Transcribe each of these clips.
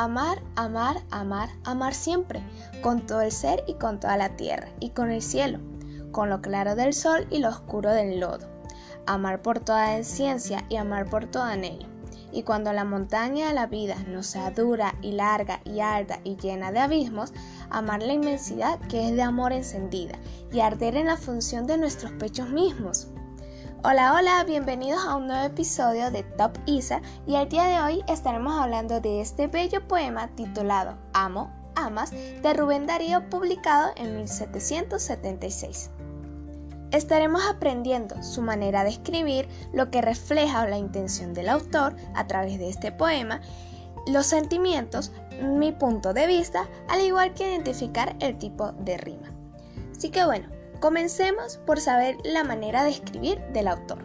Amar, amar, amar, amar siempre, con todo el ser y con toda la tierra, y con el cielo, con lo claro del sol y lo oscuro del lodo. Amar por toda ciencia y amar por todo anhelo. Y cuando la montaña de la vida nos sea dura y larga y alta y llena de abismos, amar la inmensidad que es de amor encendida y arder en la función de nuestros pechos mismos. Hola, hola, bienvenidos a un nuevo episodio de Top Isa y el día de hoy estaremos hablando de este bello poema titulado Amo, Amas de Rubén Darío publicado en 1776. Estaremos aprendiendo su manera de escribir, lo que refleja la intención del autor a través de este poema, los sentimientos, mi punto de vista, al igual que identificar el tipo de rima. Así que bueno, Comencemos por saber la manera de escribir del autor.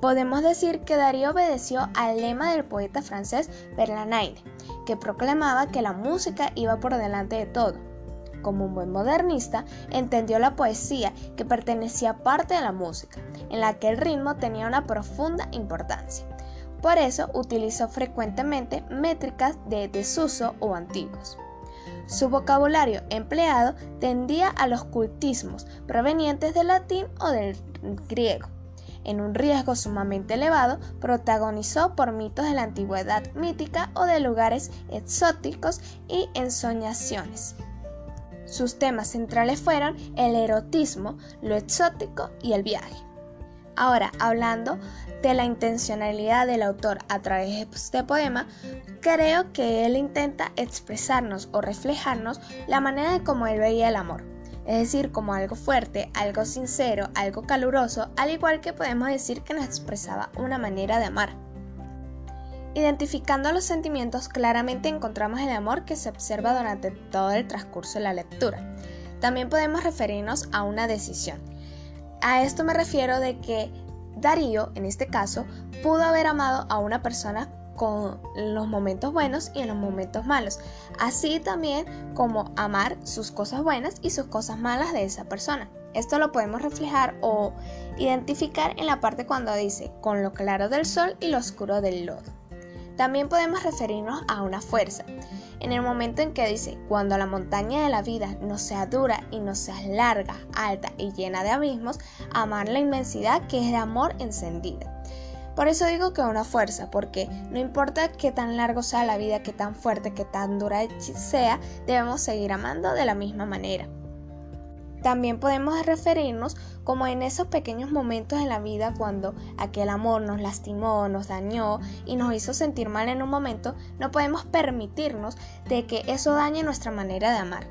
Podemos decir que Darío obedeció al lema del poeta francés Verlaine, que proclamaba que la música iba por delante de todo. Como un buen modernista, entendió la poesía que pertenecía parte de la música, en la que el ritmo tenía una profunda importancia. Por eso utilizó frecuentemente métricas de desuso o antiguos. Su vocabulario empleado tendía a los cultismos provenientes del latín o del griego. En un riesgo sumamente elevado, protagonizó por mitos de la antigüedad mítica o de lugares exóticos y ensoñaciones. Sus temas centrales fueron el erotismo, lo exótico y el viaje. Ahora, hablando de la intencionalidad del autor a través de este poema, creo que él intenta expresarnos o reflejarnos la manera de cómo él veía el amor. Es decir, como algo fuerte, algo sincero, algo caluroso, al igual que podemos decir que nos expresaba una manera de amar. Identificando los sentimientos, claramente encontramos el amor que se observa durante todo el transcurso de la lectura. También podemos referirnos a una decisión. A esto me refiero de que Darío, en este caso, pudo haber amado a una persona con los momentos buenos y en los momentos malos, así también como amar sus cosas buenas y sus cosas malas de esa persona. Esto lo podemos reflejar o identificar en la parte cuando dice con lo claro del sol y lo oscuro del lodo. También podemos referirnos a una fuerza. En el momento en que dice, cuando la montaña de la vida no sea dura y no sea larga, alta y llena de abismos, amar la inmensidad que es de amor encendida. Por eso digo que una fuerza, porque no importa qué tan largo sea la vida, qué tan fuerte, qué tan dura sea, debemos seguir amando de la misma manera. También podemos referirnos como en esos pequeños momentos en la vida cuando aquel amor nos lastimó, nos dañó y nos hizo sentir mal en un momento, no podemos permitirnos de que eso dañe nuestra manera de amar.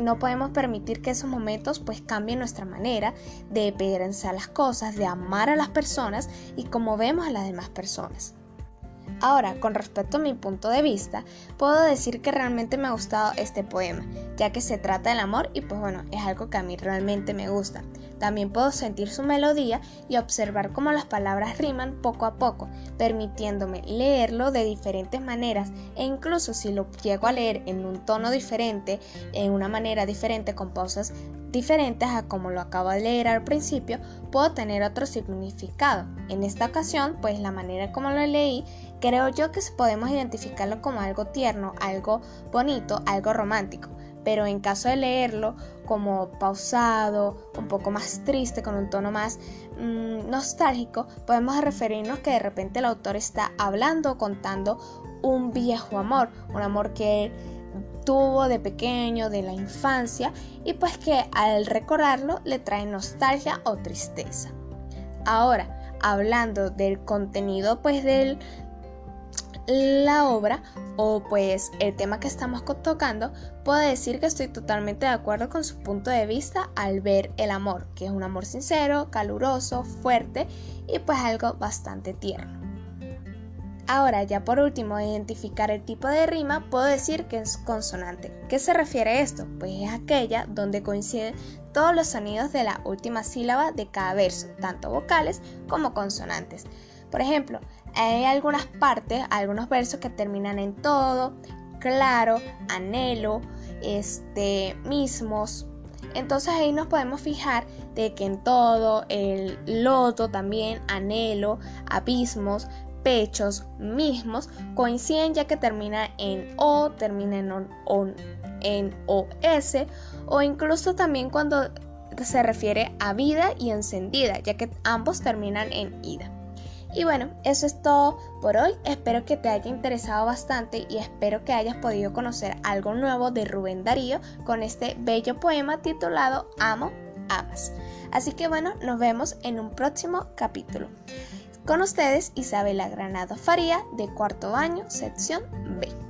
No podemos permitir que esos momentos pues cambien nuestra manera de pensar las cosas, de amar a las personas y como vemos a las demás personas. Ahora, con respecto a mi punto de vista, puedo decir que realmente me ha gustado este poema, ya que se trata del amor y pues bueno, es algo que a mí realmente me gusta. También puedo sentir su melodía y observar cómo las palabras riman poco a poco, permitiéndome leerlo de diferentes maneras e incluso si lo llego a leer en un tono diferente, en una manera diferente, con pausas diferentes a como lo acabo de leer al principio, puedo tener otro significado. En esta ocasión, pues la manera como lo leí, creo yo que podemos identificarlo como algo tierno, algo bonito, algo romántico. Pero en caso de leerlo como pausado, un poco más triste, con un tono más mm, nostálgico, podemos referirnos que de repente el autor está hablando o contando un viejo amor, un amor que tuvo de pequeño, de la infancia, y pues que al recordarlo le trae nostalgia o tristeza. Ahora, hablando del contenido pues de la obra o pues el tema que estamos tocando, puedo decir que estoy totalmente de acuerdo con su punto de vista al ver el amor, que es un amor sincero, caluroso, fuerte y pues algo bastante tierno. Ahora, ya por último, identificar el tipo de rima, puedo decir que es consonante. ¿Qué se refiere a esto? Pues es aquella donde coinciden todos los sonidos de la última sílaba de cada verso, tanto vocales como consonantes. Por ejemplo, hay algunas partes, algunos versos que terminan en todo, claro, anhelo, este, mismos. Entonces ahí nos podemos fijar de que en todo, el loto también, anhelo, abismos, pechos mismos coinciden ya que termina en O, termina en, on, en OS o incluso también cuando se refiere a vida y encendida, ya que ambos terminan en ida. Y bueno, eso es todo por hoy. Espero que te haya interesado bastante y espero que hayas podido conocer algo nuevo de Rubén Darío con este bello poema titulado Amo, amas. Así que bueno, nos vemos en un próximo capítulo. Con ustedes Isabela Granado Faría de cuarto año, sección B.